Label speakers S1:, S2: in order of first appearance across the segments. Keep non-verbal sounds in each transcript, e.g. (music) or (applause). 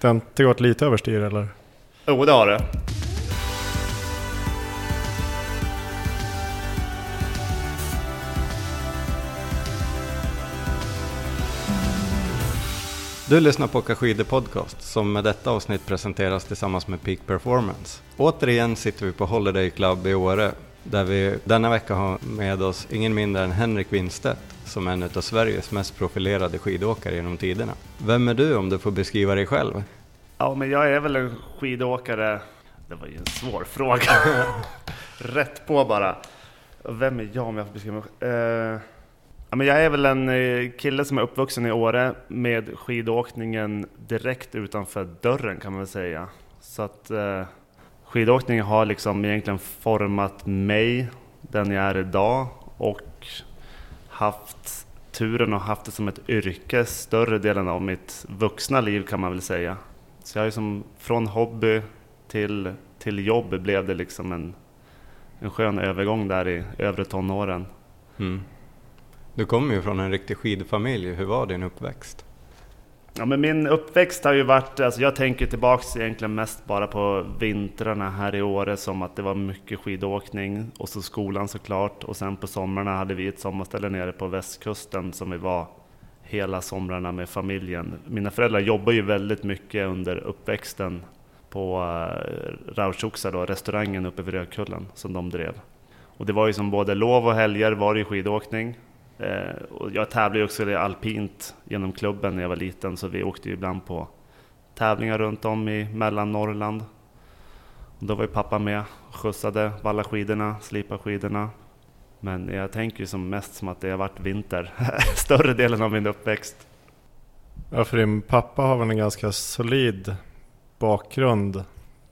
S1: Det har inte gått lite överstyr eller?
S2: jo det har det.
S3: Du lyssnar på Åka skidor podcast som med detta avsnitt presenteras tillsammans med Peak Performance. Återigen sitter vi på Holiday Club i Åre där vi denna vecka har med oss ingen mindre än Henrik Winstedt som är en av Sveriges mest profilerade skidåkare genom tiderna. Vem är du om du får beskriva dig själv?
S2: Ja, men jag är väl en skidåkare. Det var ju en svår fråga. (laughs) Rätt på bara. Vem är jag om jag får beskriva mig själv? Uh, ja, men jag är väl en eh, kille som är uppvuxen i Åre med skidåkningen direkt utanför dörren kan man väl säga. Så att Uh, Skidåkning har liksom egentligen format mig, den jag är idag och haft turen och haft det som ett yrke större delen av mitt vuxna liv kan man väl säga. Så jag är som från hobby till, till jobb blev det liksom en, en skön övergång där i övre tonåren.
S3: Mm. Du kommer ju från en riktig skidfamilj. Hur var din uppväxt?
S2: Ja, men min uppväxt har ju varit, alltså jag tänker tillbaks egentligen mest bara på vintrarna här i Åre som att det var mycket skidåkning och så skolan såklart och sen på somrarna hade vi ett sommarställe nere på västkusten som vi var hela somrarna med familjen. Mina föräldrar jobbar ju väldigt mycket under uppväxten på eh, uh, Rauchoxa då, restaurangen uppe vid Rödkullen som de drev. Och det var ju som både lov och helger var det skidåkning. Eh, och jag tävlade ju också i alpint genom klubben när jag var liten så vi åkte ju ibland på tävlingar runt om i Mellannorrland. Och då var ju pappa med och skjutsade valla skidorna, slipa skidorna. Men jag tänker ju som mest som att det har varit vinter (laughs) större delen av min uppväxt.
S1: Ja, för din pappa har väl en ganska solid bakgrund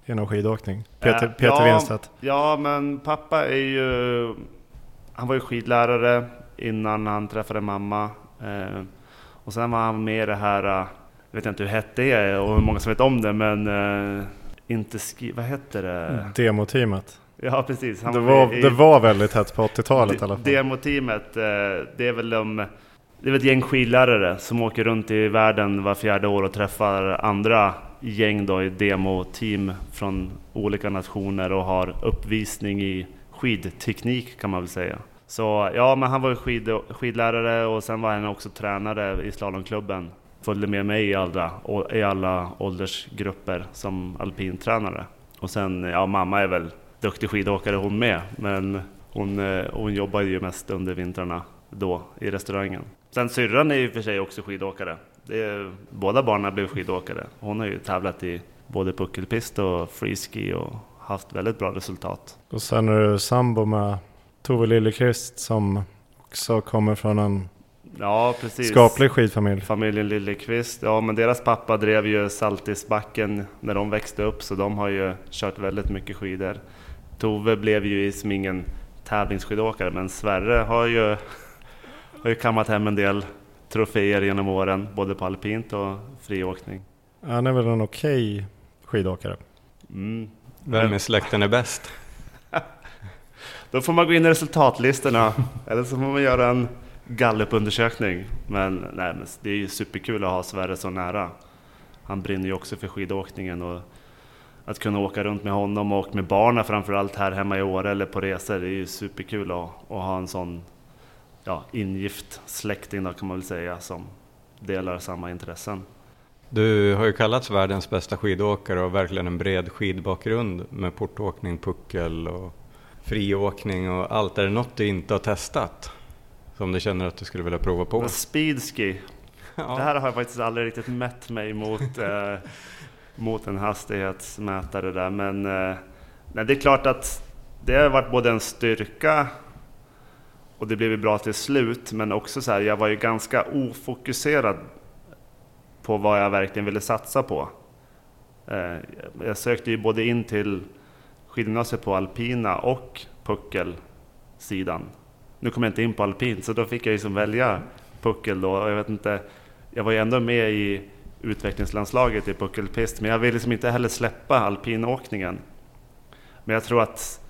S1: inom skidåkning? Peter,
S2: Eh,
S1: Peter
S2: ja,
S1: Winstedt.
S2: Ja, men pappa är ju... Han var ju skidlärare innan han träffade mamma. Eh, och sen var han med i det här, eh, jag vet inte hur hette det och hur många som vet om det, men eh, inte ski... Vad hette det?
S1: Demoteamet.
S2: Ja, precis. Han
S1: Det var,
S2: i-
S1: det var väldigt hett på 80-talet i alla fall.
S2: Demoteamet, det är väl de, det är väl ett gäng skidlärare som åker runt i världen var fjärde år och träffar andra gäng då i demoteam från olika nationer och har uppvisning i skidteknik kan man väl säga. Så ja, men han var ju skid, skidlärare och sen var han också tränare i slalomklubben. Följde med mig i alla, i alla åldersgrupper som alpintränare. Och sen, ja mamma är väl duktig skidåkare hon med, men hon, eh, hon jobbar ju mest under vintrarna då i restaurangen. Sen syrran är ju för sig också skidåkare. Det är, båda barnen blev skidåkare. Hon har ju tävlat i både puckelpist och freeski och haft väldigt bra resultat.
S1: Och sen är du sambo med Tove Liljeqvist som också kommer från en
S2: Ja, precis.
S1: skaplig skidfamilj.
S2: Familjen Liljeqvist, ja men deras pappa drev ju Saltisbacken när de växte upp så de har ju kört väldigt mycket skidor. Tove blev ju som ingen tävlingsskidåkare men Sverre har ju, (laughs) har ju kammat hem en del troféer genom åren både på alpint och friåkning.
S1: Han är väl en okej skidåkare.
S2: Mm.
S3: Vem i släkten är bäst?
S2: Då får man gå in i resultatlistorna (laughs) eller så får man göra en gallupundersökning. Men, nej, men det är ju superkul att ha Sverre så nära. Han brinner ju också för skidåkningen och att kunna åka runt med honom och med barnen framförallt här hemma i Åre eller på resor. Det är ju superkul att, att ha en sån ja, ingift släkting då kan man väl säga som delar samma intressen.
S3: Du har ju kallats världens bästa skidåkare och verkligen en bred skidbakgrund med portåkning, puckel och friåkning och allt. Är det något du inte har testat? Som du känner att du skulle vilja prova på?
S2: Speedski,
S3: Ja.
S2: Det här har jag faktiskt aldrig riktigt mätt mig mot, (laughs) eh, mot en hastighetsmätare där. Men eh, nej, det är klart att det har varit både en styrka och det blev ju bra till slut, men också så här, jag var ju ganska ofokuserad på vad jag verkligen ville satsa på. Eh, jag sökte ju både in till skidgymnasiet på alpina och puckelsidan. Nu kom jag inte in på alpin, så då fick jag ju som välja puckel då. Jag vet inte, jag var ju ändå med i utvecklingslandslaget i puckelpist, men jag ville liksom inte heller släppa alpinåkningen. Men jag tror att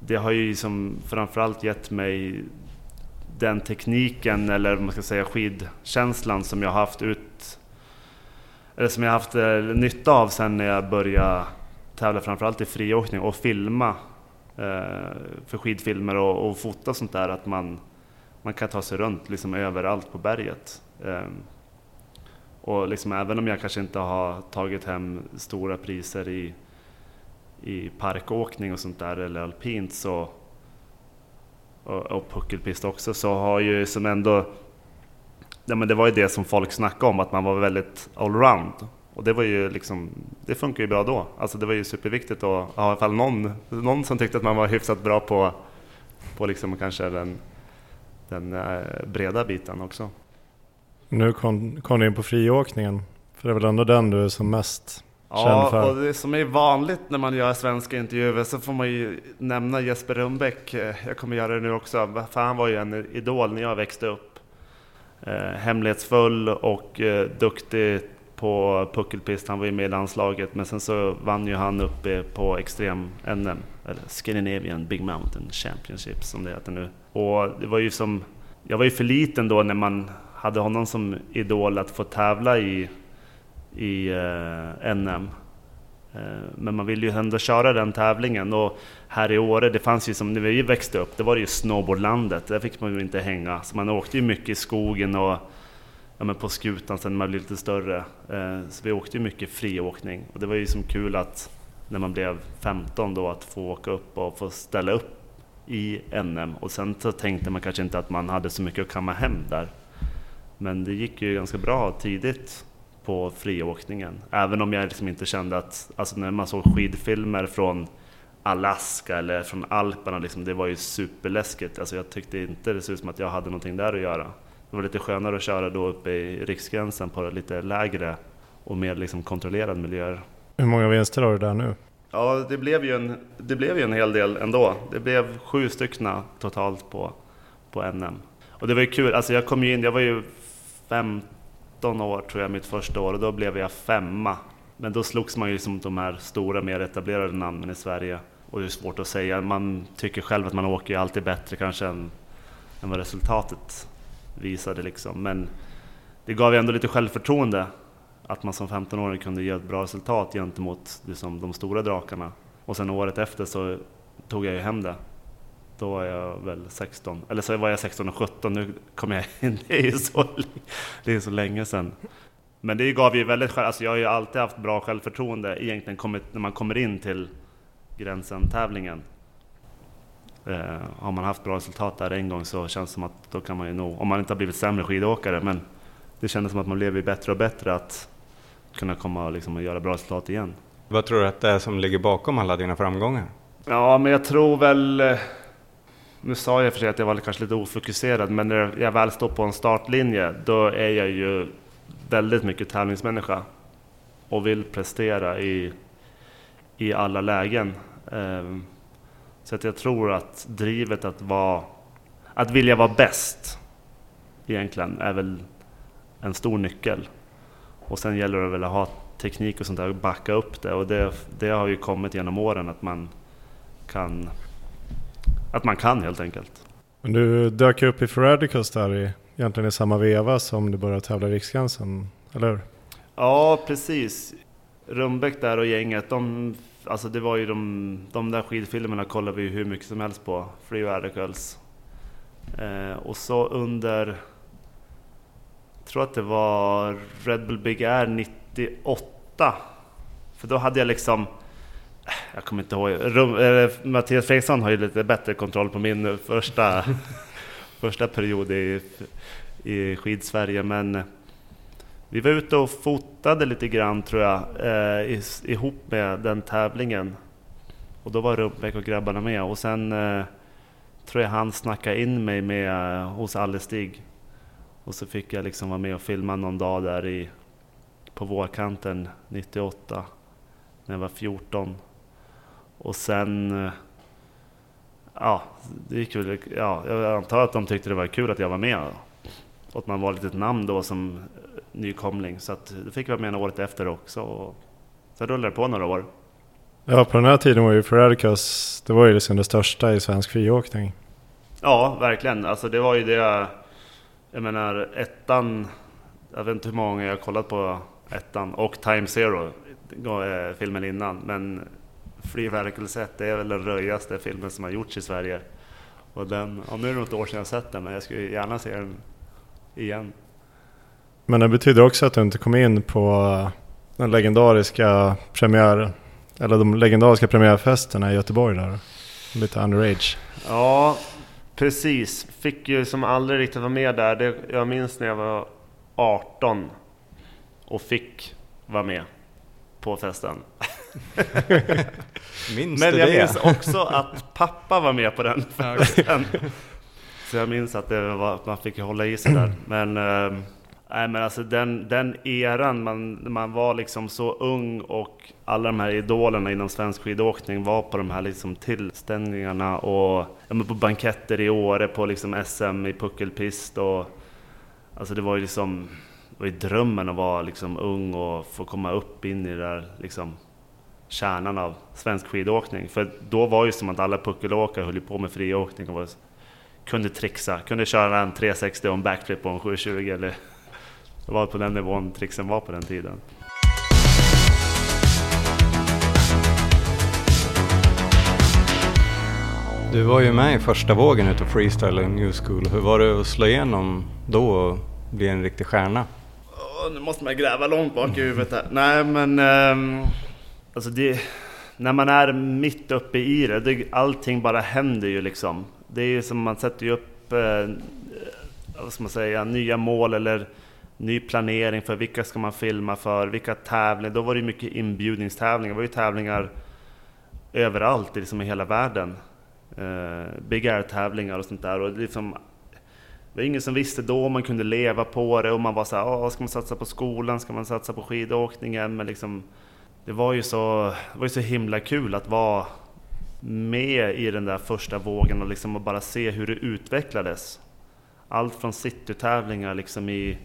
S2: det har ju liksom framförallt gett mig den tekniken, eller man ska säga skidkänslan som jag haft ut eller som jag haft eh, nytta av sen när jag började tävla framförallt i friåkning och filma eh, för skidfilmer och, och fota sånt där, att man, man kan ta sig runt liksom överallt på berget. Eh, och liksom, även om jag kanske inte har tagit hem stora priser i, i parkåkning och sånt där, eller alpint, så, och, och puckelpist också, så har ju som ändå Ja, men det var ju det som folk snackade om, att man var väldigt allround. Och det var ju liksom, det funkar ju bra då. Alltså det var ju superviktigt att ha i alla fall någon, någon som tyckte att man var hyfsat bra på, på liksom kanske den, den eh, breda biten också.
S1: Nu kom, kom du in på friåkningen, för det är väl ändå den du är som mest
S2: Ja, och det som är vanligt när man gör svenska intervjuer så får man ju nämna Jesper Rönnbäck. Jag kommer göra det nu också, för han var ju en idol när jag växte upp eh, hemlighetsfull och eh, duktig på puckelpist. Han var ju med i landslaget, men sen så vann ju han uppe på extrem-NM, eller Scandinavian Big Mountain Championship som det heter nu. Och det var ju som, jag var ju för liten då när man hade honom som idol att få tävla i, i eh, NM. Eh, men man ville ju ändå köra den tävlingen och här i Åre, det fanns ju som när vi växte upp, det var det ju snowboardlandet, där fick man ju inte hänga. Så man åkte ju mycket i skogen och ja, men på skutan sen när man blev lite större. Eh, så vi åkte ju mycket friåkning och det var ju som kul att när man blev 15 då att få åka upp och få ställa upp i NM och sen så tänkte man kanske inte att man hade så mycket att kamma hem där. Men det gick ju ganska bra tidigt på friåkningen. Även om jag liksom inte kände att, alltså när man såg skidfilmer från Alaska eller från Alperna, liksom, det var ju superläskigt. Alltså jag tyckte inte det såg ut som att jag hade någonting där att göra. Det var lite skönare att köra då uppe i Riksgränsen på lite lägre och mer liksom kontrollerad miljöer.
S1: Hur många vinster har du där nu?
S2: Ja, det blev ju en, det blev ju en hel del ändå. Det blev sju stycken totalt på, på NM. Och det var ju kul, alltså jag kom ju in, jag var ju 15 år tror jag mitt första år och då blev jag femma. Men då slogs man ju som de här stora, mer etablerade namnen i Sverige. Och det är svårt att säga, man tycker själv att man åker alltid bättre kanske än, än vad resultatet visade liksom. Men det gav ju ändå lite självförtroende att man som 15-åring kunde ge ett bra resultat gentemot liksom, de stora drakarna. Och sen året efter så tog jag ju hem det. Då var jag väl 16, eller så var jag 16 och 17, nu kommer jag in, det är ju så, det är så länge sedan. Men det gav ju väldigt, alltså jag har ju alltid haft bra självförtroende egentligen kommit, när man kommer in till gränsen-tävlingen. Eh, har man haft bra resultat där en gång så känns det som att då kan man ju nog, om man inte har blivit sämre skidåkare, men det kändes som att man blev bättre och bättre att kunna komma och, liksom, och göra bra resultat igen.
S3: Vad tror du att det är som ligger bakom alla dina framgångar?
S2: Ja, men jag tror väl... Eh, nu sa jag för sig att jag var kanske lite ofokuserad, men när jag väl står på en startlinje, då är jag ju väldigt mycket tävlingsmänniska och vill prestera i, i alla lägen. Så att jag tror att drivet att vara, att vilja vara bäst egentligen är väl en stor nyckel. Och sen gäller det väl att ha teknik och sånt där och backa upp det och det, det har ju kommit genom åren att man kan att man kan helt enkelt.
S1: Men du dök upp i Ferradicus där i, egentligen i samma veva som du började tävla i Riksgränsen, eller hur?
S2: Ja, precis. Rumbäck där och gänget, de alltså det var ju de, de där skidfilmerna kollade vi ju hur mycket som helst på, Free Radicals. Eh, och så under, jag tror att det var Red Bull Big Air 98. För då hade jag liksom, eh, jag kommer inte ihåg, Rum, eh, Mattias Fredriksson har ju lite bättre kontroll på min första, (laughs) första period i, i skidsverige, men eh, vi var ute och fotade lite grann tror jag, eh, ihop med den tävlingen. Och då var Rumpbäck och grabbarna med och sen eh, tror jag han snackade in mig med, eh, hos Allestig. Och så fick jag liksom vara med och filma någon dag där i, på vårkanten 98, när jag var 14. Och sen, eh, ja, det gick väl, ja, jag antar att de tyckte det var kul att jag var med. Och att man var ett litet namn då som nykomling. Så att det fick jag vara med året efter också. Och så rullade det på några år.
S1: Ja, på den här tiden var ju Ferraricus, det var ju liksom det största i svensk friåkning.
S2: Ja, verkligen. Alltså det var ju det, jag menar ettan, jag vet inte hur många jag har kollat på ettan och Time Zero, eh, filmen innan. Men Free Radical Set, det är väl den röjigaste filmen som har gjorts i Sverige. Och den, ja, nu är det något år sedan jag sett den, men jag skulle gärna se den igen.
S1: Men det betyder också att du inte kom in på den legendariska premiären, eller de legendariska premiärfesterna i Göteborg där. Lite underage.
S4: Ja, precis. Fick ju som aldrig riktigt vara med där. Det, jag minns när jag var 18 och fick vara med på festen. (laughs)
S3: Minns
S2: Men jag
S3: det?
S2: minns också att pappa var med på den festen. Så jag minns att det var, man fick hålla i sig där. Men, eh, nej, men alltså den, den eran, man, man var liksom så ung och alla de här idolerna inom svensk skidåkning var på de här liksom tillställningarna och ja, men på banketter i Åre, på liksom SM i puckelpist och Alltså det var ju liksom, det var ju drömmen att vara liksom ung och få komma upp in i det där liksom kärnan av svensk skidåkning. För då var ju som att alla puckelåkare höll på med friåkning och var, kunde trixa, kunde köra en 360 och en backflip på en 720 eller det var på den nivån trixen var på den tiden.
S3: Du var ju med i första vågen utav Freestyle och New School. Hur var det att slå igenom då och bli en riktig stjärna?
S2: Åh, nu måste man gräva långt bak i huvudet här. Nej men, ehm, alltså det, när man är mitt uppe i det, det, allting bara händer ju liksom. Det är ju som man sätter ju upp, eh, vad ska man säga, nya mål eller ny planering för vilka ska man filma för, vilka tävlingar. Då var det mycket inbjudningstävlingar, det var ju tävlingar överallt liksom i hela världen. Eh, Big Air-tävlingar och sånt där. Och det, liksom, det var ingen som visste då om man kunde leva på det och man var så här, ah, ska man satsa på skolan, ska man satsa på skidåkningen? Men liksom, det var ju så, det var ju så himla kul att vara med i den där första vågen och liksom och bara se hur det utvecklades. Allt från citytävlingar liksom i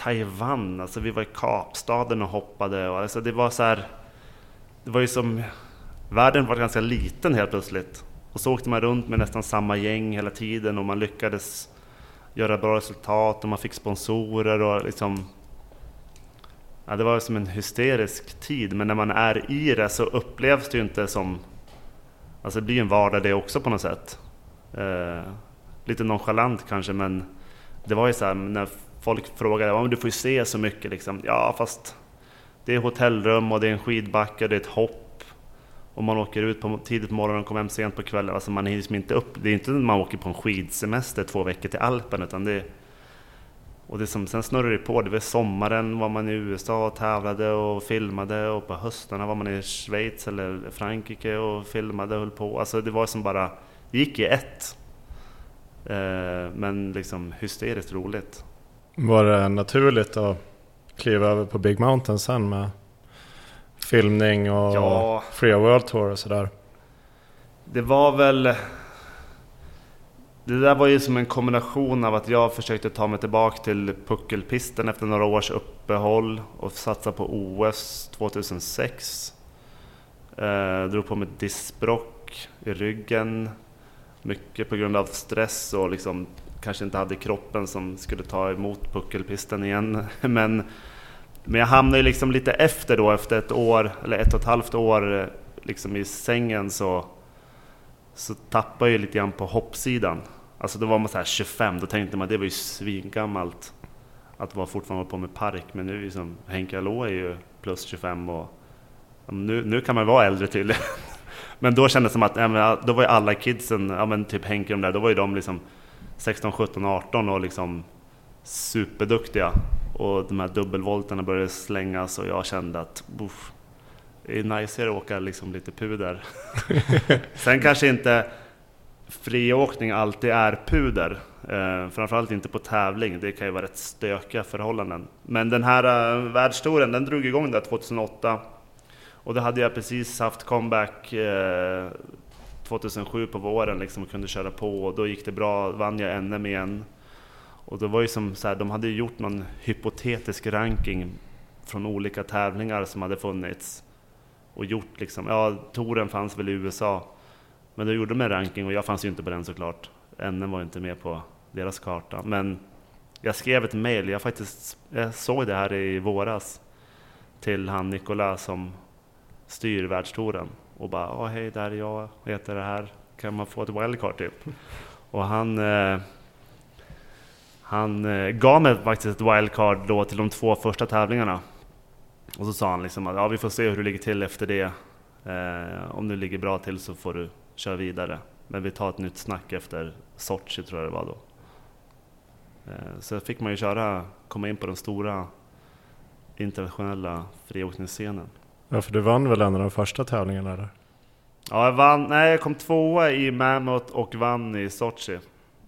S2: Taiwan, alltså vi var i Kapstaden och hoppade och alltså det var så här, det var ju som, världen var ganska liten helt plötsligt. Och så åkte man runt med nästan samma gäng hela tiden och man lyckades göra bra resultat och man fick sponsorer och liksom... Ja, det var som en hysterisk tid, men när man är i det så upplevs det ju inte som... Alltså det blir ju en vardag det också på något sätt. Eh, lite nonchalant kanske, men det var ju så här när folk frågade om du får ju se så mycket liksom. Ja, fast det är hotellrum och det är en skidbacke, det är ett hopp och man åker ut på tidigt på morgonen och kommer hem sent på kvällen. Alltså man hinner liksom inte upp. Det är inte när man åker på en skidsemester två veckor till Alpen utan det och det som, sen snurrar det på. Det var sommaren var man i USA och tävlade och filmade och på höstarna var man i Schweiz eller Frankrike och filmade och höll på. Alltså det var som bara, det gick i ett. Eh, men liksom hysteriskt roligt.
S1: Var det naturligt att kliva över på Big Mountain sen med filmning och
S2: Ja.
S1: Free World Tour och sådär?
S2: Det var väl... Det där var ju som en kombination av att jag försökte ta mig tillbaka till puckelpisten efter några års uppehåll och satsa på OS 2006. Eh, drog på mig diskbråck i ryggen. Mycket på grund av stress och liksom kanske inte hade kroppen som skulle ta emot puckelpisten igen. (laughs) Men, men jag hamnade ju liksom lite efter då, efter ett år, eller ett och ett halvt år eh, liksom i sängen så så tappade jag lite grann på hoppsidan. Alltså då var man så här 25, då tänkte man det var ju svingammalt att vara fortfarande på med park. Men nu liksom, Henke Alå är ju plus 25 och nu, nu kan man vara äldre tydligen. (laughs) Men då kändes det som att ja, då var ju alla kidsen, ja men typ Henke de där, då var ju de liksom 16, 17, 18 och liksom superduktiga. Och de här dubbelvolterna började slängas och jag kände att uff, det är najsigare att åka liksom lite puder. (laughs) Sen kanske inte friåkning alltid är puder. Eh, framförallt inte på tävling, det kan ju vara rätt stökiga förhållanden. Men den här uh, världstouren, den drog igång där 2008. Och då hade jag precis haft comeback eh, 2007 på våren liksom och kunde köra på och då gick det bra, vann jag NM igen. Och det var ju som så här, de hade gjort någon hypotetisk ranking från olika tävlingar som hade funnits. Och gjort liksom, ja, touren fanns väl i USA. Men då gjorde de en ranking och jag fanns ju inte på den såklart. NM var inte med på deras karta. Men jag skrev ett mail, jag faktiskt jag såg det här i våras till han Nikola som styr världstouren och bara oh, hej, där är jag, heter det här, kan man få ett wildcard typ? Och han eh, han eh, gav mig faktiskt ett wildcard då till de två första tävlingarna. Och så sa han liksom att ja, vi får se hur du ligger till efter det. Eh, om du ligger bra till så får du köra vidare. Men vi tar ett nytt snack efter Sochi tror jag det var då. Eh, så fick man ju köra, komma in på den stora internationella friåkningsscenen.
S1: Ja, för du vann väl en av de första tävlingarna där?
S2: Ja, jag vann, nej jag kom tvåa i Mammoth och vann i Sochi.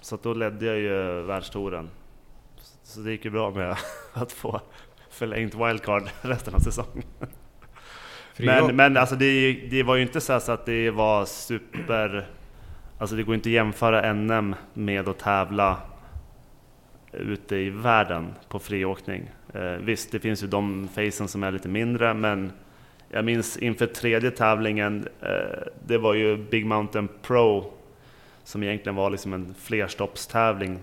S2: Så då ledde jag ju världstouren. Så det gick ju bra med (laughs) att få förlängt wildcard (laughs) resten av säsongen. Men, men alltså det, det, var ju inte så, att det var super... Alltså det går inte att jämföra NM med att tävla ute i världen på friåkning. Eh, visst, det finns ju de facen som är lite mindre, men jag minns inför tredje tävlingen, eh, det var ju Big Mountain Pro som egentligen var liksom en flerstoppstävling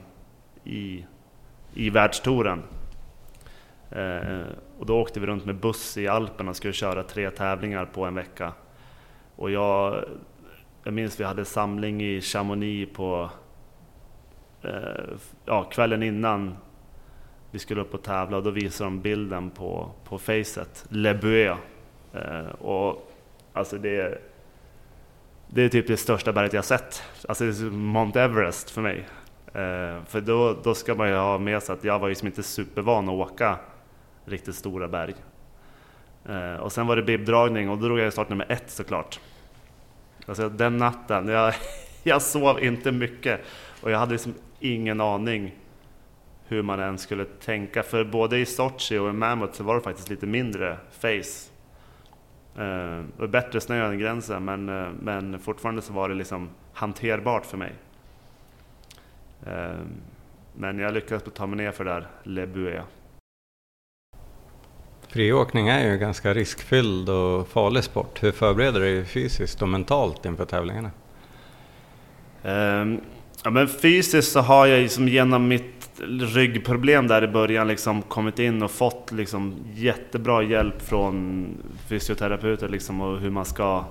S2: i, i världstouren. Eh, och då åkte vi runt med buss i Alperna och skulle köra tre tävlingar på en vecka. Och jag, jag minns vi hade samling i Chamonix på eh, ja, kvällen innan vi skulle upp och tävla och då visade de bilden på, på facet, Le Buet Eh, och alltså det, det är typ det största berget jag sett. Alltså det är Mount Everest för mig. Eh, för då, då ska man ju ha med sig att jag var ju liksom inte supervan att åka riktigt stora berg. Eh, och sen var det bibdragning och då drog jag start nummer ett såklart. Alltså den natten, jag, (laughs) jag sov inte mycket och jag hade liksom ingen aning hur man än skulle tänka. För både i Sochi och i Mammoth så var det faktiskt lite mindre face. Eh, det var bättre snö än gränsen men, eh, men fortfarande så var det liksom hanterbart för mig. Eh, men jag lyckades ta mig ner för det där Le Bué.
S3: Friåkning är ju en ganska riskfylld och farlig sport. Hur förbereder du dig fysiskt och mentalt inför tävlingarna?
S2: Um, ja, men fysiskt så har jag liksom genom mitt ryggproblem där i början liksom kommit in och fått liksom jättebra hjälp från fysioterapeuter liksom och hur man ska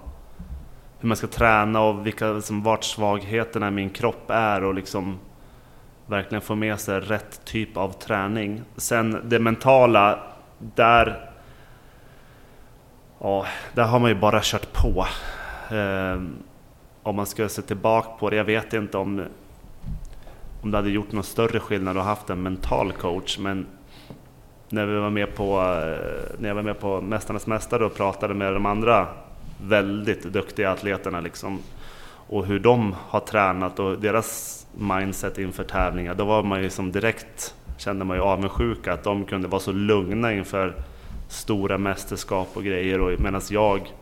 S2: hur man ska träna och vilka, liksom, vart svagheterna i min kropp är och liksom verkligen få med sig rätt typ av träning. Sen det mentala där, ja, där har man ju bara kört på. Eh, om man ska se tillbaka på det, jag vet inte om, om det hade gjort någon större skillnad att ha haft en mental coach, men när vi var med på, eh, när jag var med på Mästarnas Mästare och pratade med de andra väldigt duktiga atleterna liksom, och hur de har tränat och deras mindset inför tävlingar, då var man ju som direkt kände man ju avundsjuka att de kunde vara så lugna inför stora mästerskap och grejer. Och medan jag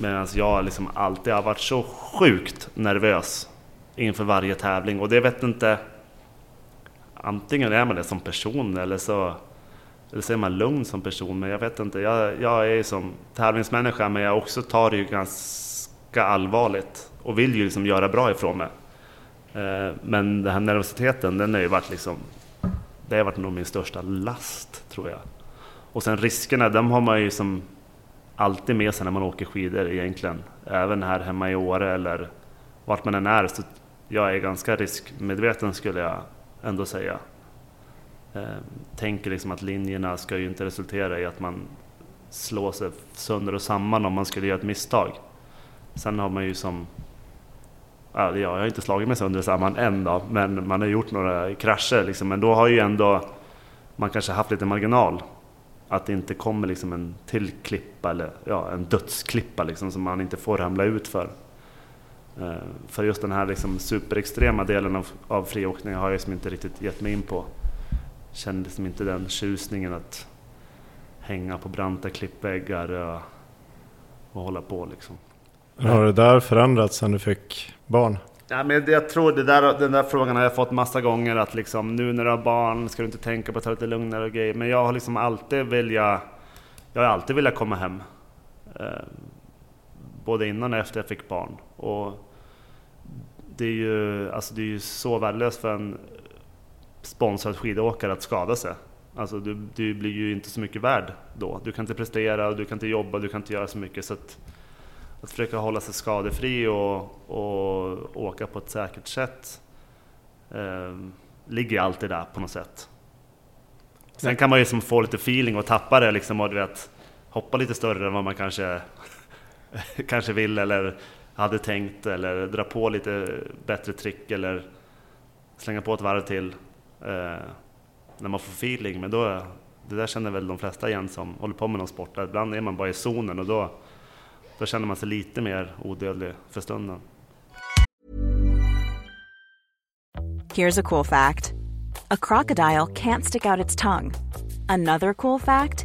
S2: Medan jag liksom alltid har varit så sjukt nervös inför varje tävling och det vet inte Antingen är man det som person eller så Eller så är man lugn som person men jag vet inte Jag, jag är som tävlingsmänniska men jag också tar det ju ganska allvarligt Och vill ju liksom göra bra ifrån mig eh, Men den här nervositeten den har ju varit liksom det har varit nog min största last, tror jag. Och sen riskerna, de har man ju som alltid med sig när man åker skidor egentligen. Även här hemma i Åre eller vart man än är. Så jag är ganska riskmedveten skulle jag ändå säga. Eh, tänker liksom att linjerna ska ju inte resultera i att man slår sig sönder och samman om man skulle göra ett misstag. Sen har man ju som Ja, jag har inte slagit mig sönder och samman än då, men man har gjort några krascher liksom. Men då har ju ändå man kanske haft lite marginal. Att det inte kommer liksom en till klippa eller ja, en dödsklippa liksom som man inte får ramla ut för. Eh, för just den här liksom superextrema delen av, av friåkning har jag liksom inte riktigt gett mig in på. Kände liksom inte den tjusningen att hänga på branta klippväggar och, och hålla på liksom.
S1: Har det där förändrats sen du fick barn?
S2: Ja, men jag tror det där, den där frågan har jag fått massa gånger att liksom nu när du har barn ska du inte tänka på att ta lite lugnare och grejer. Men jag har liksom alltid velat, jag har alltid velat komma hem. Både innan och efter jag fick barn. Och det är ju, alltså det är ju så värdelöst för en sponsrad skidåkare att skada sig. Alltså du, du blir ju inte så mycket värd då. Du kan inte prestera, du kan inte jobba, du kan inte göra så mycket. Så att, att försöka hålla sig skadefri och, och åka på ett säkert sätt eh, ligger alltid där på något sätt. Sen kan man ju som få lite feeling och tappa det liksom och du vet, hoppa lite större än vad man kanske, (laughs) kanske vill eller hade tänkt eller dra på lite bättre trick eller slänga på ett varv till eh, när man får feeling. Men då, det där känner väl de flesta igen som håller på med någon sport. Ibland är man bara i zonen och då, då känner man sig lite mer odödlig för stunden.
S5: Here's a cool fact. A crocodile can't stick out its tongue. Another cool fact,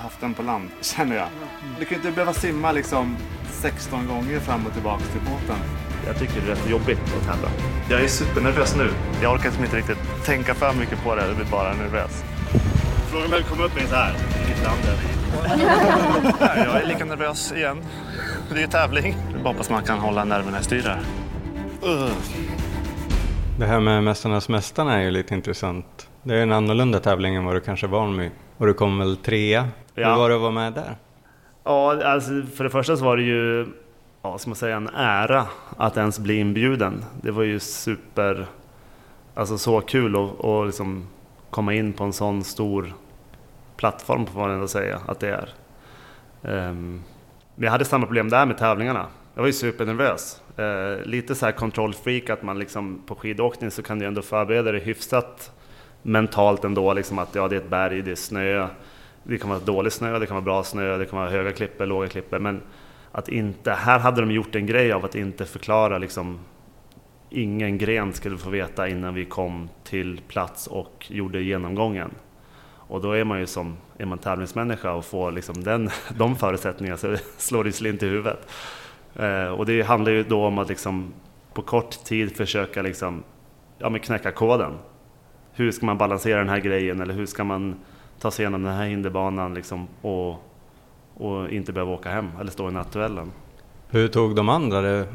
S2: haft den på land, (laughs) känner jag. Du kan ju inte behöva simma liksom 16 gånger fram och tillbaka till båten. Jag tycker det är rätt jobbigt att tävla. Jag är supernervös nu. Jag orkar liksom inte riktigt tänka för mycket på det, jag blir bara nervös. Frågan vem kom upp med så här, vilket land är vi Jag är lika nervös igen. Det är ju tävling. Jag hoppas man kan hålla nerverna i styr här. Uh.
S3: Det här med Mästarnas Mästarna är ju lite intressant. Det är en annorlunda tävling än vad du kanske är van med. Och du kom väl trea? Ja. Hur var det att vara med där?
S2: Ja, alltså för det första så var det ju, ja, ska man säga, en ära att ens bli inbjuden. Det var ju super, alltså så kul att, att liksom komma in på en sån stor plattform får man ändå säga att det är. Um, men jag hade samma problem där med tävlingarna. Jag var ju supernervös. Eh, lite så här kontrollfreak att man liksom på skidåkning så kan du ändå förbereda dig hyfsat mentalt ändå. Liksom att ja, det är ett berg, det är snö. Det kan vara dålig snö, det kan vara bra snö, det kan vara höga klippor, låga klippor. Men att inte, här hade de gjort en grej av att inte förklara liksom ingen gren skulle få veta innan vi kom till plats och gjorde genomgången. Och då är man ju som är man tävlingsmänniska och får liksom den, (laughs) de förutsättningarna så (laughs) slår det slint i huvudet. Eh, och det handlar ju då om att liksom på kort tid försöka liksom, ja, men knäcka koden. Hur ska man balansera den här grejen eller hur ska man ta sig igenom den här hinderbanan liksom, och, och inte behöva åka hem eller stå i nattduellen.
S3: Hur tog de andra det?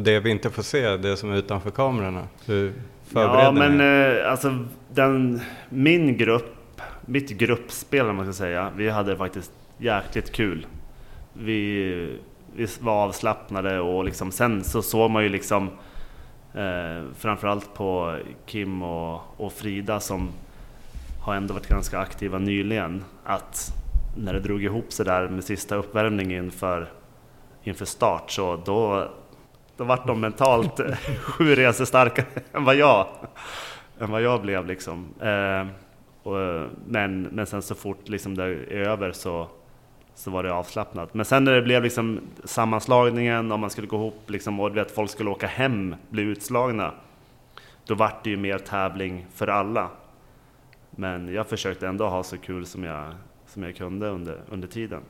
S3: Det vi inte får se, det som är utanför kamerorna? Hur förberedde
S2: ja, men eh, alltså den, min grupp, mitt gruppspel om man ska säga, vi hade faktiskt jäkligt kul. Vi vi var avslappnade och liksom, sen så såg man ju liksom eh, framförallt på Kim och, och Frida som har ändå varit ganska aktiva nyligen att när det drog ihop sig där med sista uppvärmningen inför, inför start så då, då vart de mentalt (laughs) sju resor starkare (laughs) än vad jag, än vad jag blev liksom. Eh, och, men, men sen så fort liksom det är över så så var det avslappnat. Men sen när det blev liksom sammanslagningen, om man skulle gå ihop liksom, och vet, folk skulle åka hem, bli utslagna, då vart det ju mer tävling för alla. Men jag försökte ändå ha så kul som jag, som jag kunde under, under tiden.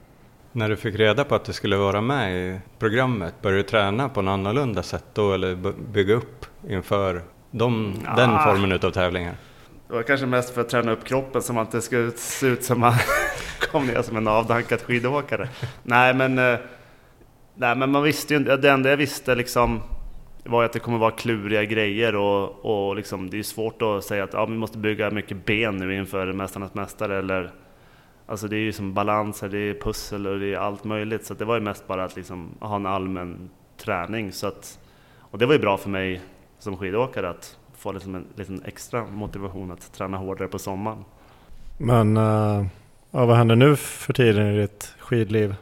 S3: När du fick reda på att du skulle vara med i programmet, började du träna på något annorlunda sätt då eller bygga upp inför de, den
S2: Ah.
S3: formen utav tävlingar?
S2: Det var kanske mest för att träna upp kroppen som att det skulle se ut som man kom ner som en avdankad skidåkare. nej, men, eh, nej men man visste ju inte, det enda jag visste liksom var att det kommer vara kluriga grejer och, och liksom, det är svårt att säga att ja, vi måste bygga mycket ben nu inför Mästarnas Mästare eller Alltså det är ju som balanser, det är pussel och det är allt möjligt så att det var ju mest bara att liksom ha en allmän träning så att Och det var ju bra för mig som skidåkare att få liksom en liten extra motivation att träna hårdare på sommaren.
S1: Men uh, ja, vad händer nu för tiden i ditt skidliv?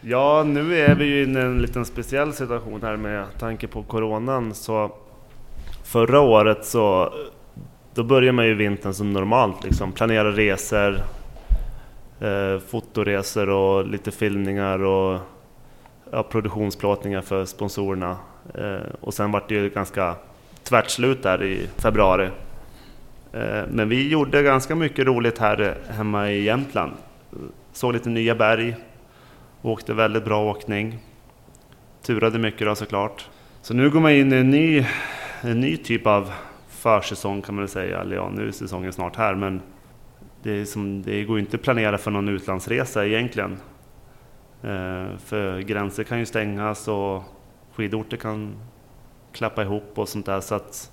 S2: Ja, nu är vi ju i en liten speciell situation här med tanke på Coronan. Så förra året så då börjar man ju vintern som normalt, liksom planera resor, eh, fotoresor och lite filmningar och ja, produktionsplåtningar för sponsorerna. Eh, och sen vart det ju ganska tvärt slut där i februari. Eh, men vi gjorde ganska mycket roligt här eh, hemma i Jämtland. Såg lite nya berg, Åkte väldigt bra åkning. Turade mycket då såklart. Så nu går man in i en ny, en ny typ av försäsong kan man väl säga. Eller ja, nu är säsongen snart här men det, är som, det går ju inte att planera för någon utlandsresa egentligen. Eh, för gränser kan ju stängas och skidorter kan klappa ihop och sånt där. Så att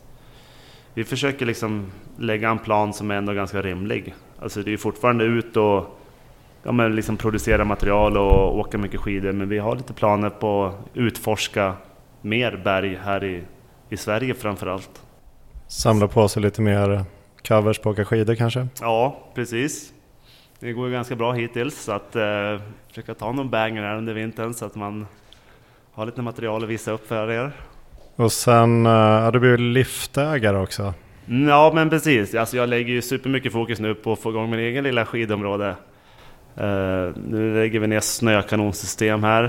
S2: vi försöker liksom lägga en plan som är ändå ganska rimlig. Alltså det är fortfarande ut och ja, men liksom producera material och åka mycket skidor. Men vi har lite planer på att utforska mer berg här i, i Sverige framförallt.
S1: Samla på sig lite mer covers på åka skidor kanske?
S2: Ja, precis. Det går ju ganska bra hittills så att eh, försöka ta någon banger här under vintern så att man har lite material att visa upp för er.
S1: Och sen eh, har du blivit liftägare också.
S2: Mm, ja men precis, alltså jag lägger ju supermycket fokus nu på att få igång min egen lilla skidområde. Uh, nu lägger vi ner snökanonsystem här.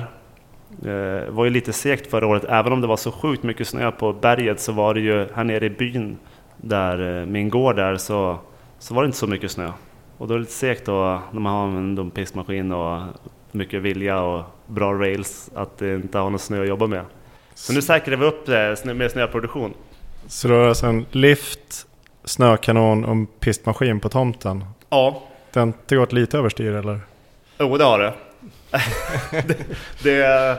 S2: Eh, var ju lite segt förra året, även om det var så sjukt mycket snö på berget så var det ju här nere i byn där uh, min gård är så, så var det inte så mycket snö. Och då är det lite segt då när man har en dum pissmaskin och mycket vilja och bra rails att inte ha någon snö att jobba med. Så nu säkrar vi upp det snö- med snöproduktion.
S1: Så du har alltså en lift, snökanon och en pistmaskin på tomten.
S2: Ja,
S1: Det har inte gått lite överstyr eller?
S2: Jo, det har det. (laughs) det, det.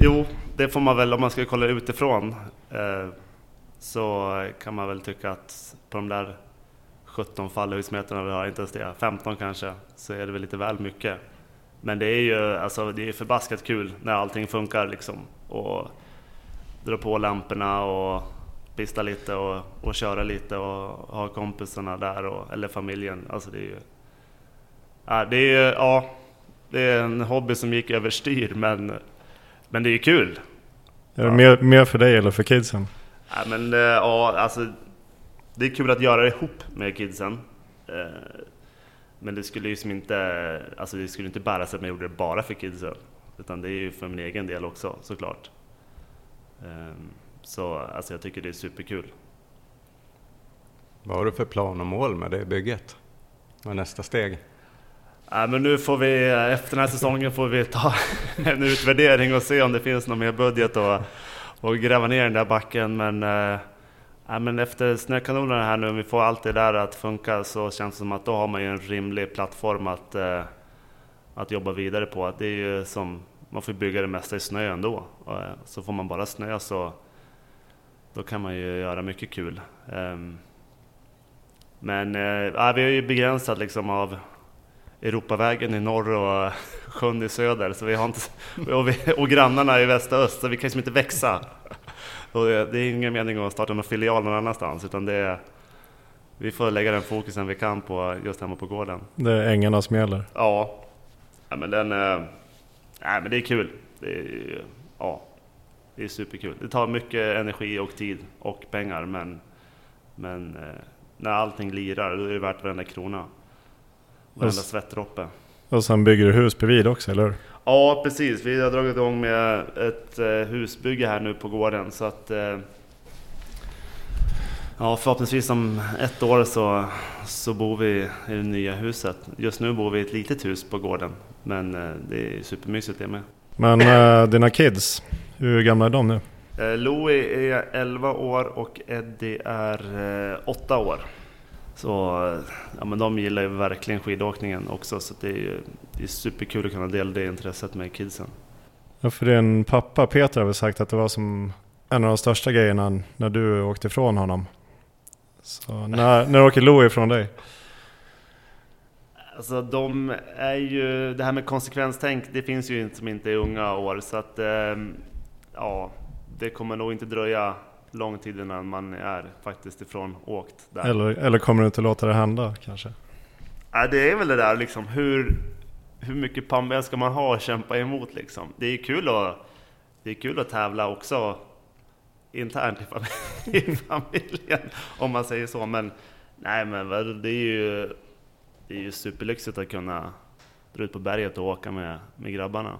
S2: Jo, det får man väl om man ska kolla utifrån. Eh, så kan man väl tycka att på de där 17 fallhöjdsmeterna vi har, inte ens det, 15 kanske, så är det väl lite väl mycket. Men det är ju alltså, det är förbaskat kul när allting funkar liksom. Och dra på lamporna och pista lite och, och köra lite och ha kompisarna där, och, eller familjen. Alltså det är ju Ja, det är, ja, det är en hobby som gick överstyr men, men det är kul.
S1: Är det mer, mer för dig eller för kidsen?
S2: Ja, men, eh, ja, alltså, det är kul att göra det ihop med kidsen. Eh, Men det skulle ju som inte, alltså det skulle inte bära sig att man gjorde det bara för kidsen. Utan det är ju för min egen del också såklart. Eh, Så alltså, jag tycker det är superkul.
S3: Vad har du för plan och mål med det bygget? Vad är nästa steg?
S2: Ja, men nu får vi, efter den här säsongen får vi ta (laughs) en utvärdering och se om det finns någon mer budget och, och gräva ner den där backen. Men, eh, ja, men efter snökanonerna här nu, om vi får allt det där att funka så känns det som att då har man ju en rimlig plattform att, eh, att jobba vidare på. Det är ju som, man får bygga det mesta i snö ändå. Och, eh, så får man bara snö så då kan man ju göra mycket kul. Ehm, Men eh, ja, vi är ju begränsat liksom av Europavägen i norr och (laughs) sjön i söder. Så vi har inte, (laughs) och, vi, och grannarna i väst och öst, så vi kan liksom inte växa. (laughs) Och det, det är ingen mening att starta någon filial någon annanstans, utan det är, vi får lägga den fokusen vi kan på just hemma på gården.
S1: Det är ängarna som gäller.
S2: Ja, ja men den... Nej men det är kul. Det är, ja, det är superkul. Det tar mycket energi och tid och pengar, men, men eh, när allting lirar, då är det värt varenda krona. Varenda svettdroppe.
S1: Och sen bygger du hus bredvid också, eller hur?
S2: Ja, precis. Vi har dragit igång med ett eh, husbygge här nu på gården. Så att, eh, Ja, förhoppningsvis om ett år så, så bor vi i det nya huset. Just nu bor vi i ett litet hus på gården, men eh, det är supermysigt det med.
S1: Men äh, dina kids, hur gamla är de nu?
S2: Eh, Louie är 11 år och Eddie är 8 år. Så ja, men de gillar ju verkligen skidåkningen också, så det är, ju, det är superkul att kunna dela det intresset med kidsen.
S1: Ja, för din pappa Peter har väl sagt att det var som en av de största grejerna när du åkte ifrån honom. Så när, när åker Louie ifrån dig?
S2: Alltså de är ju, det här med konsekvenstänk, det finns ju inte som inte i unga år så att ehm, ja, det kommer nog inte dröja lång tid innan man är faktiskt ifrån åkt där.
S1: Eller, eller kommer du inte låta det hända kanske?
S2: Ja, det är väl det där liksom, hur, hur mycket pannben ska man ha och kämpa emot liksom? Det är kul att, det är kul att tävla också internt i (laughs) familjen, om man säger så. Men nej, men det är ju, det är ju superlyxigt att kunna dra ut på berget och åka med, med grabbarna.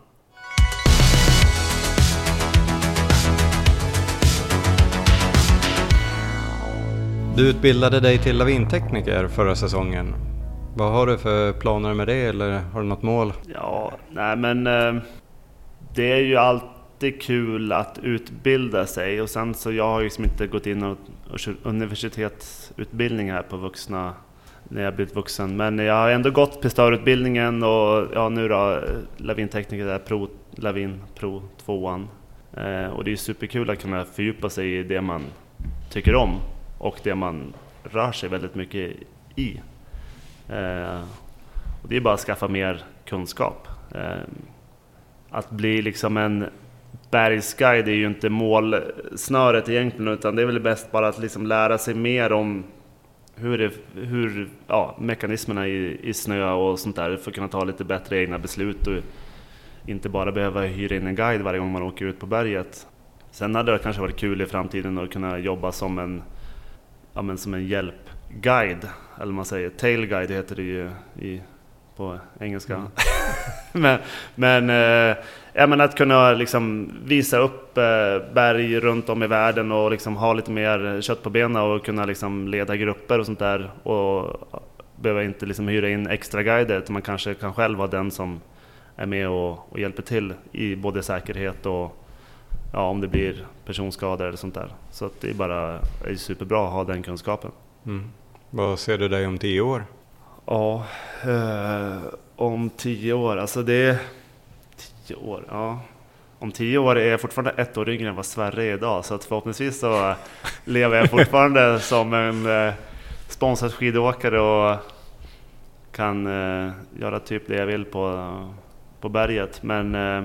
S3: Du utbildade dig till lavintekniker förra säsongen. Vad har du för planer med det eller har du något mål?
S2: Ja, nej men eh, det är ju alltid kul att utbilda sig och sen så jag har ju liksom inte gått in och, och universitetsutbildning här på vuxna när jag blivit vuxen. Men jag har ändå gått pistörutbildningen och ja, nu då lavintekniker där, Pro, Lavin Pro 2 eh, Och det är superkul att kunna fördjupa sig i det man tycker om och det man rör sig väldigt mycket i. Eh, och det är bara att skaffa mer kunskap. Eh, att bli liksom en bergsguide är ju inte målsnöret egentligen, utan det är väl bäst bara att liksom lära sig mer om hur, det, hur ja, mekanismerna i, i snö och sånt där, för att kunna ta lite bättre egna beslut och inte bara behöva hyra in en guide varje gång man åker ut på berget. Sen hade det kanske varit kul i framtiden att kunna jobba som en, ja, men som en hjälpguide, eller man säger tailguide heter det ju i, på engelska. Mm. (laughs) men men, eh, ja, men att kunna liksom visa upp eh, berg runt om i världen och liksom ha lite mer kött på benen och kunna liksom leda grupper och sånt där. Och behöva inte liksom hyra in extra guider, utan man kanske kan själv vara den som är med och, och hjälper till i både säkerhet och ja, om det blir personskador eller sånt där. Så det är bara är superbra att ha den kunskapen.
S3: Mm. Vad ser du dig om tio år?
S2: Ja, eh, om tio år, alltså det är tio år, ja. Om tio år är jag fortfarande ett år yngre än vad Sverre är idag, så att förhoppningsvis så lever jag fortfarande (laughs) som en eh, sponsrad skidåkare och kan eh, göra typ det jag vill på, på berget. Men eh,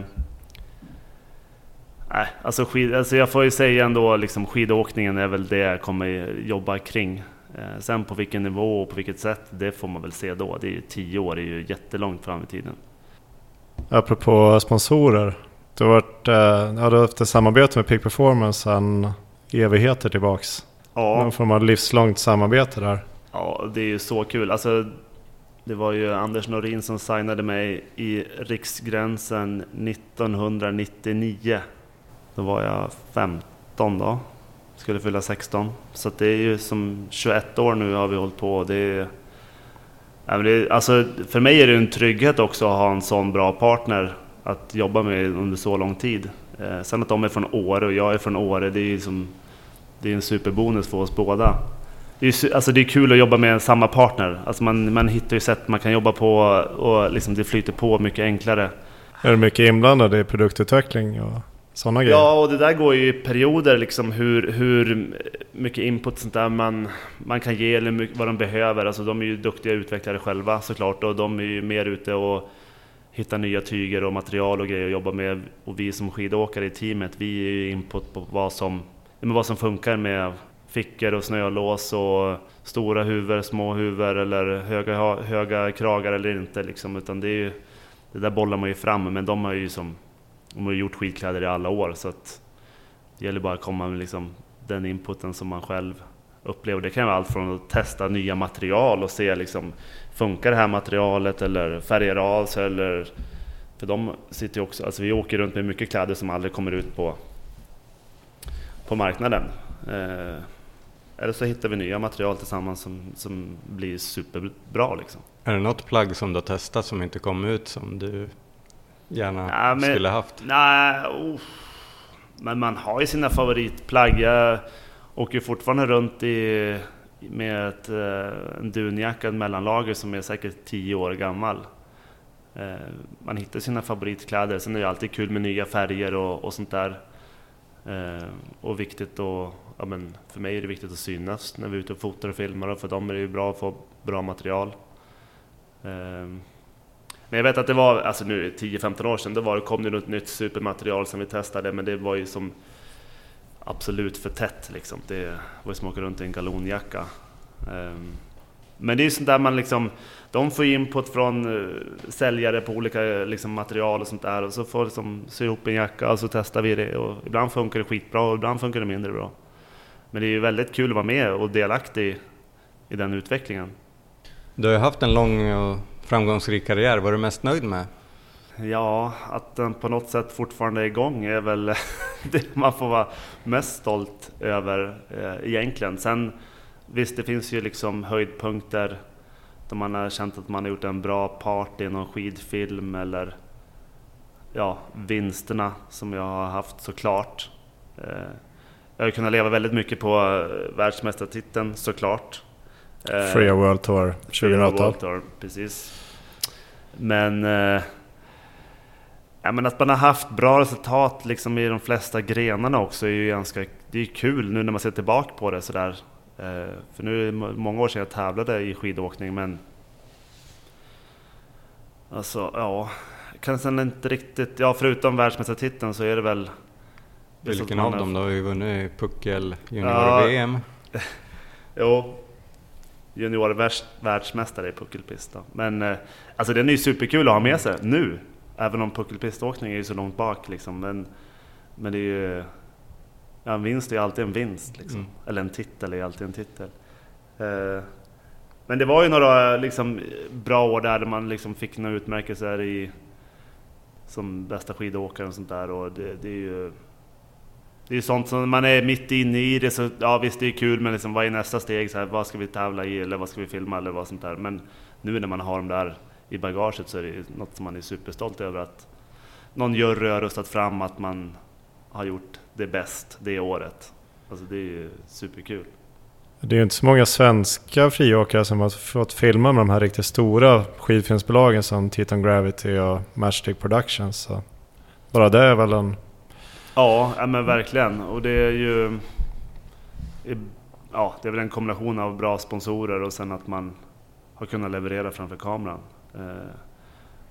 S2: Nej, alltså, skid, alltså jag får ju säga ändå liksom skidåkningen är väl det jag kommer jobba kring. Eh, sen på vilken nivå och på vilket sätt, det får man väl se då. Det är ju tio år, är ju jättelångt fram i tiden.
S1: Apropå sponsorer. Du har, varit, eh, har du haft ett samarbete med Peak Performance sedan evigheter tillbaks.
S2: Ja.
S1: Någon form av livslångt samarbete där.
S2: Ja, det är ju så kul. Alltså, det var ju Anders Norin som signade mig i Riksgränsen 1999. Då var jag 15 då, skulle fylla 16. Så det är ju som 21 år nu har vi hållit på. Det är, alltså, för mig är det en trygghet också att ha en sån bra partner att jobba med under så lång tid. Eh, sen att de är från Åre och jag är från Åre, det är ju som, det är en superbonus för oss båda. Det är, alltså det är kul att jobba med samma partner. Alltså man, man hittar ju sätt man kan jobba på och liksom det flyter på mycket enklare.
S1: Är du mycket inblandad i produktutveckling? Och sådana grejer?
S2: Ja, och det där går ju i perioder, liksom hur, hur mycket input sånt där man, man kan ge eller vad de behöver. Alltså de är ju duktiga utvecklare själva såklart och de är ju mer ute och hittar nya tyger och material och grejer att jobba med. Och vi som skidåkare i teamet, vi är ju input på vad som, vad som funkar med fickor och snölås och stora huvor, små huvor eller höga, höga kragar eller inte liksom. Utan det, är ju, det där bollar man ju fram, men de har ju som de har gjort skidkläder i alla år så att det gäller bara att komma med liksom den inputen som man själv upplever. Det kan vara allt från att testa nya material och se liksom, funkar det här materialet eller färgar av sig eller för de sitter ju också, alltså vi åker runt med mycket kläder som aldrig kommer ut på, på marknaden. Eh, Eller så hittar vi nya material tillsammans som, som blir superbra liksom.
S3: Är det något plagg som du har testat som inte kom ut som du gärna
S2: Ja, men-
S3: skulle haft?
S2: Nej, oh. men man har ju sina favoritplagg. Jag åker fortfarande runt i, med ett, eh, en dunjacka, en mellanlager som är säkert 10 år gammal. Eh, Man hittar sina favoritkläder. Sen är det alltid kul med nya färger och, och sånt där. Eh, Och viktigt att, ja men för mig är det viktigt att synas när vi är ute och fotar och filmar och för dem är det ju bra att få bra material. Men jag vet att det var, alltså nu 10-15 år sedan, då var, det- kom det något nytt supermaterial som vi testade, men det var ju som absolut för tätt liksom. Det var ju som att åka runt i en galonjacka. Ehm, men det är ju sånt där man liksom, de får ju input från eh, säljare på olika eh, liksom, material och sånt där och så får liksom sy ihop en jacka och så testar vi det och ibland funkar det skitbra och ibland funkar det mindre bra. Men det är ju väldigt kul att vara med och delaktig i den utvecklingen.
S3: Du har ju haft en lång och framgångsrik karriär. Vad är du mest nöjd med?
S2: Ja, att den på något sätt fortfarande är igång är väl (laughs) det man får vara mest stolt över eh, egentligen. Sen visst, det finns ju liksom höjdpunkter då man har känt att man har gjort en bra part i någon skidfilm eller ja, vinsterna som jag har haft såklart. Eh, jag har kunnat leva väldigt mycket på eh, världsmästartiteln såklart. Eh,
S1: Free World Tour 2018.
S2: Walter, precis. Men, eh, ja, men att man har haft bra resultat liksom i de flesta grenarna också är ju ganska det är kul nu när man ser tillbaka på det sådär. Eh, för nu är det må- många år sedan jag tävlade i skidåkning men Alltså ja, kan sen inte riktigt, ja förutom världsmästartiteln så är det väl
S3: Vilken av dem? Du har ju vunnit puckel,
S2: Ja.
S3: junior-VM. (laughs)
S2: Jo, junior världs, världsmästare i puckelpist. då. Men eh, alltså den är ju superkul att ha med sig nu. Även om puckelpiståkning är ju så långt bak liksom. Men, men det är ju... Ja, en vinst är ju alltid en vinst liksom.
S3: Mm.
S2: Eller en titel är alltid en titel. Eh, men det var ju några liksom, bra år där man liksom fick några utmärkelser i som bästa skidåkare och sånt där. Och det, det är ju det är ju sånt som man är mitt inne i det så ja visst det är kul men liksom vad är nästa steg? Så här, vad ska vi tävla i eller vad ska vi filma eller vad sånt där. Men nu när man har dem där i bagaget så är det ju något som man är superstolt över att någon jury har röstat fram att man har gjort det bäst det året. Alltså det är ju superkul.
S1: Det är ju inte så många svenska friåkare som har fått filma med de här riktigt stora skidfilmsbolagen som Titan Gravity och Matchstick Productions. Så bara det är väl en...
S2: Ja, men verkligen. Och det är ju... Ja, det är väl en kombination av bra sponsorer och sen att man har kunnat leverera framför kameran. Eh,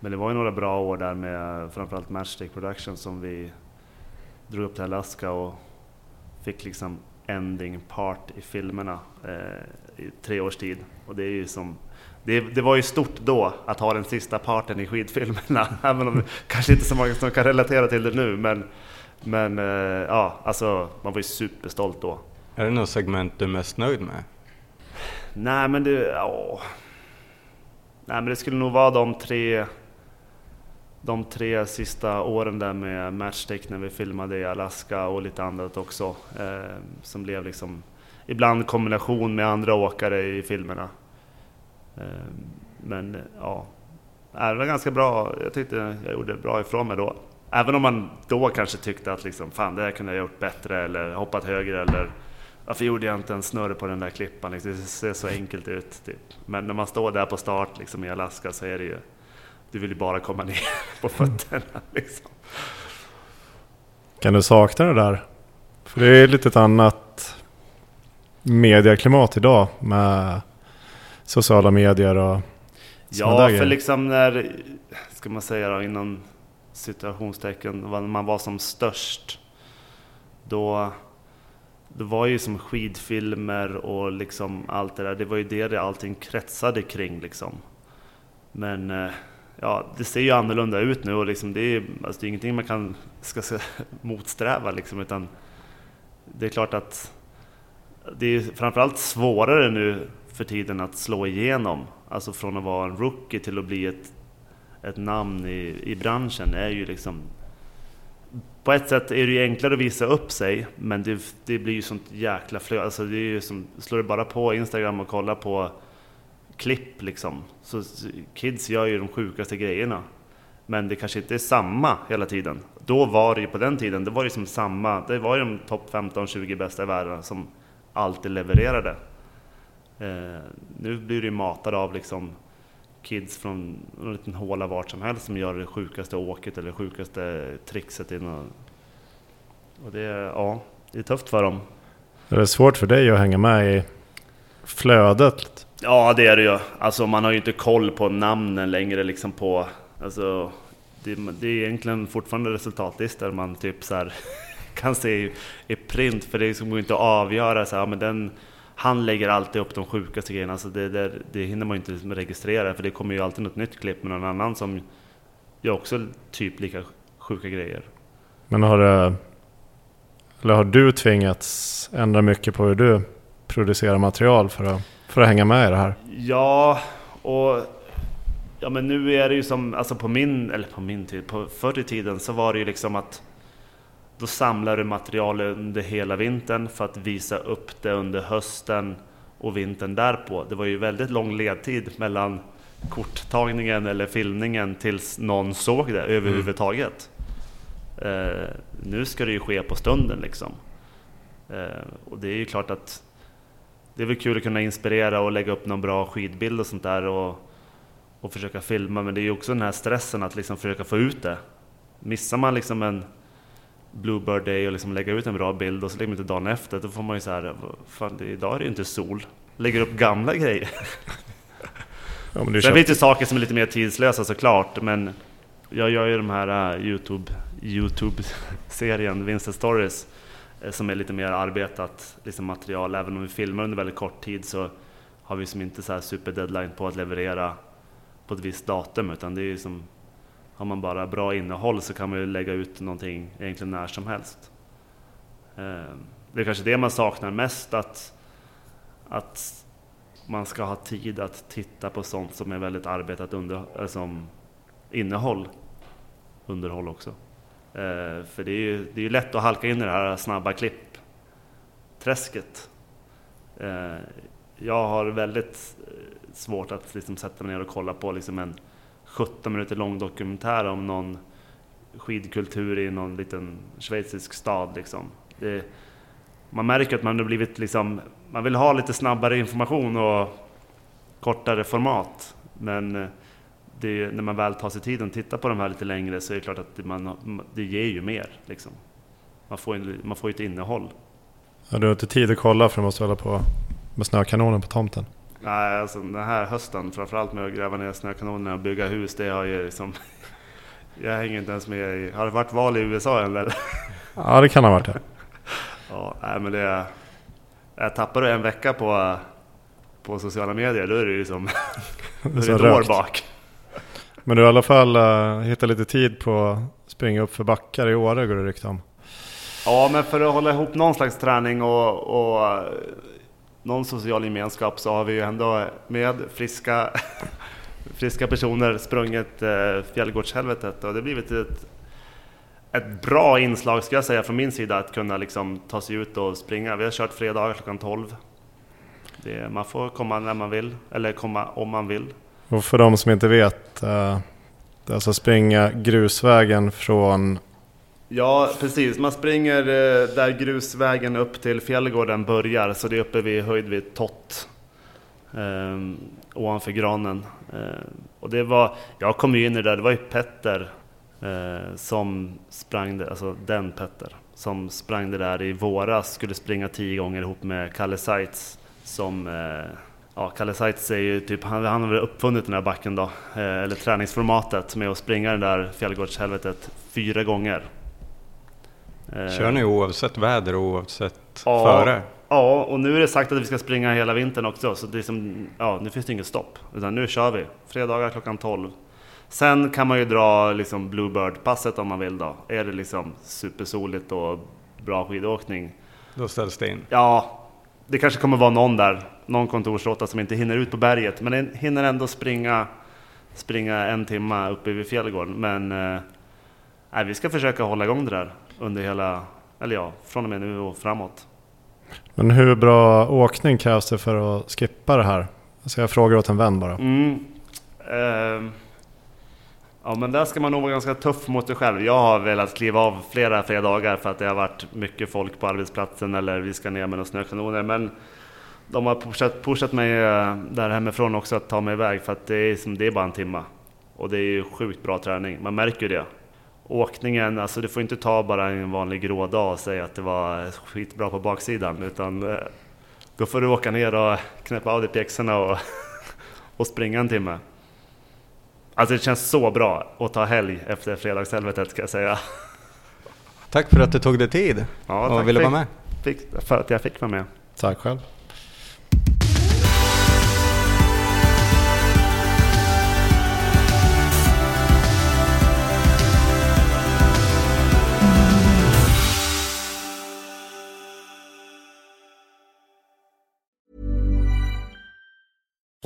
S2: men det var ju några bra år där med framförallt Matchstick Production som vi drog upp till Alaska och fick liksom ending part i filmerna eh, i tre års tid. Och det är ju som det, det var ju stort då att ha den sista parten i skidfilmerna, (laughs) även om det kanske inte så många som kan relatera till det nu. Men, men eh, ja, alltså man var ju superstolt då.
S3: Är det något segment du är mest nöjd med?
S2: Nej men det, ja. Nej men det skulle nog vara de tre de tre sista åren där med Matchstick när vi filmade i Alaska och lite annat också. Eh, som blev liksom ibland kombination med andra åkare i filmerna. Eh, men ja, det var ganska bra. Jag tyckte jag gjorde bra ifrån mig då. Även om man då kanske tyckte att liksom, fan det här kunde jag gjort bättre eller hoppat högre eller varför gjorde jag inte en snurr på den där klippan? Liksom, det ser så enkelt ut. Typ. Men när man står där på start liksom, i Alaska så är det ju, du vill ju bara komma ner (laughs) på fötterna. Liksom.
S1: Kan du sakna det där? För det är lite ett annat medieklimat idag med sociala medier och
S2: Ja, för liksom när, ska man säga då, inom situationstecken, man var som störst, då, det var ju som skidfilmer och liksom allt det där, det var ju det det allting kretsade kring liksom. Men eh, ja, det ser ju annorlunda ut nu och liksom det är, alltså det är ingenting man kan ska ska (laughs) motsträva liksom, utan det är klart att det är framförallt svårare nu för tiden att slå igenom. Alltså från att vara en rookie till att bli ett, ett namn i, i branschen är ju liksom på ett sätt är det ju enklare att visa upp sig, men det, det blir ju sånt jäkla flöde. Alltså det är ju som, slår du bara på Instagram och kollar på klipp liksom, så kids gör ju de sjukaste grejerna. Men det kanske inte är samma hela tiden. Då var det ju på den tiden, det var ju som samma, det var ju de topp 15-20 bästa i världen som alltid levererade. Eh, nu blir du matad av liksom kids från en liten håla vart som helst som gör det sjukaste åket eller sjukaste trixet. I någon... Och det, ja, det är tufft för dem.
S1: Är det svårt för dig att hänga med i flödet?
S2: Ja, det är det ju. Alltså man har ju inte koll på namnen längre liksom på... Alltså, det, det är egentligen fortfarande resultatlistor man typ så (laughs) kan se i, i print, för det går inte att avgöra så här, men den han lägger alltid upp de sjukaste grejerna, alltså det, det, det hinner man ju inte liksom registrera för det kommer ju alltid något nytt klipp med någon annan som gör också typ lika sjuka grejer.
S1: Men har, det, eller har du tvingats ändra mycket på hur du producerar material för att, för att hänga med i det här?
S2: Ja, och ja, men nu är det ju som, alltså på min, eller på min tid, på förr i tiden så var det ju liksom att då samlar du material under hela vintern för att visa upp det under hösten och vintern därpå. Det var ju väldigt lång ledtid mellan korttagningen eller filmningen tills någon såg det överhuvudtaget. Mm. Eh, nu ska det ju ske på stunden liksom. Eh, och det är ju klart att det är väl kul att kunna inspirera och lägga upp någon bra skidbild och sånt där och, och försöka filma. Men det är ju också den här stressen att liksom försöka få ut det. Missar man liksom en Bluebird Day och liksom lägga ut en bra bild och så lägger man ut dagen efter, då får man ju så här, fan det, idag är det ju inte sol. Lägger upp gamla grejer. (laughs) ja, men Sen finns det saker som är lite mer tidslösa såklart, men jag gör ju de här uh, Youtube, Youtube-serien Vincent Stories uh, som är lite mer arbetat liksom material. Även om vi filmar under väldigt kort tid så har vi som inte så här super deadline på att leverera på ett visst datum, utan det är ju som har man bara bra innehåll så kan man ju lägga ut någonting egentligen när som helst. Ehm, det är kanske det man saknar mest, att, att man ska ha tid att titta på sånt som är väldigt arbetat under, som innehåll, underhåll också. Ehm, för det är ju det är lätt att halka in i det här snabba klipp-träsket. Ehm, jag har väldigt eh, svårt att liksom sätta mig ner och kolla på liksom en 17 minuter lång dokumentär om någon skidkultur i någon liten schweizisk stad. Liksom. Det, man märker att man har blivit liksom, man vill ha lite snabbare information och kortare format. Men eh, det, när man väl tar sig tiden att titta på de här lite längre så är det klart att det, man, det ger ju mer. Liksom. Man, får, man får ju ett innehåll.
S1: Ja, du har inte tid att kolla för du måste hålla på med snökanonen på tomten.
S2: Nej, alltså den här hösten, framförallt med att gräva ner snökanonerna och bygga hus, det har ju liksom... (laughs) Jag hänger inte ens med i... Har det varit val i USA eller? (laughs)
S1: Ja, det kan ha varit det. (laughs)
S2: ja, nej men det... Jag tappar en vecka på, på sociala medier, då är det ju som... då är det ett år bak.
S1: Men du har i alla fall uh, hittat lite tid på att springa upp för backar i Åre, går det rykte om.
S2: Ja, men för att hålla ihop någon slags träning och, och någon social gemenskap så har vi ju ändå med friska, friska personer sprungit eh, fjällgårdshelvetet och det har blivit ett, ett bra inslag ska jag säga från min sida att kunna liksom ta sig ut och springa. Vi har kört fredagar klockan 12. Det, man får komma när man vill, eller komma om man vill.
S1: Och för de som inte vet, eh, det är alltså springa grusvägen från
S2: Ja, precis. Man springer eh, där grusvägen upp till fjällgården börjar, så det är uppe vid höjd vid Tott. Eh, ovanför granen. Eh, och det var, jag kom ju in i det där, det var ju Petter eh, som sprang det, alltså den Petter, som sprang det där i våras, skulle springa tio gånger ihop med Kalle Seitz som eh, Ja, Kalle Seitz är ju typ, han, han har väl uppfunnit den här backen då, eh, eller träningsformatet med att springa det där fjällgårdshelvetet fyra gånger.
S3: Eh, Kör ni oavsett väder och oavsett ja, före?
S2: Ja, och nu är det sagt att vi ska springa hela vintern också, så det är som, ja, nu finns det inget stopp. Utan nu kör vi, fredagar klockan 12. Sen kan man ju dra liksom Bluebird-passet om man vill då. Är det liksom supersoligt och bra skidåkning.
S3: Då ställs det in?
S2: Ja, det kanske kommer vara någon där, någon kontorsråtta som inte hinner ut på berget, men den hinner ändå springa, springa en timma uppe vid fjällgården. Men eh, vi ska försöka hålla igång det där under hela, eller ja, från och med nu och framåt.
S1: Men hur bra åkning krävs det för att skippa det här? Så jag frågar åt en vän bara.
S2: Mm. Eh, ja men där ska man nog vara ganska tuff mot sig själv. Jag har velat kliva av flera, flera dagar för att det har varit mycket folk på arbetsplatsen eller vi ska ner med några snökanoner. Men de har pushat, pushat mig eh, där hemifrån också att ta mig iväg för att det är, som, det är bara en timma. Och det är ju sjukt bra träning, man märker ju det. Åkningen, alltså du får inte ta bara en vanlig grå dag och säga att det var skitbra på baksidan utan eh, då får du åka ner och knäppa av dig pjäxorna och, (laughs) och springa en timme. Alltså det känns så bra att ta helg efter fredagshelvetet ska jag säga.
S3: Tack för att du tog dig tid
S2: Ja,
S3: och
S2: tack
S3: ville
S2: för-
S3: vara med.
S2: Fick, för att jag fick vara med.
S1: Tack själv.